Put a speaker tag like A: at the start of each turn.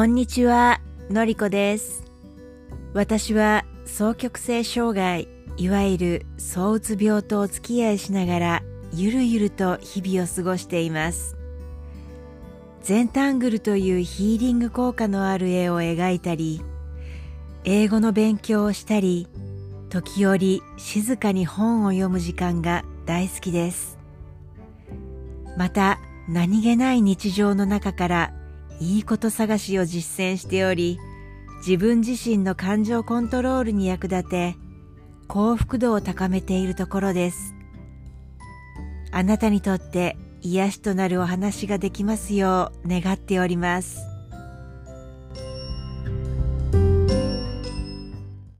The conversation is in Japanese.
A: こんにちは、のりこです。私は双極性障害、いわゆる躁うつ病とお付き合いしながら、ゆるゆると日々を過ごしています。ゼンタングルというヒーリング効果のある絵を描いたり、英語の勉強をしたり、時折静かに本を読む時間が大好きです。また何気ない日常の中からいいこと探しを実践しており、自分自身の感情コントロールに役立て、幸福度を高めているところです。あなたにとって癒しとなるお話ができますよう願っております。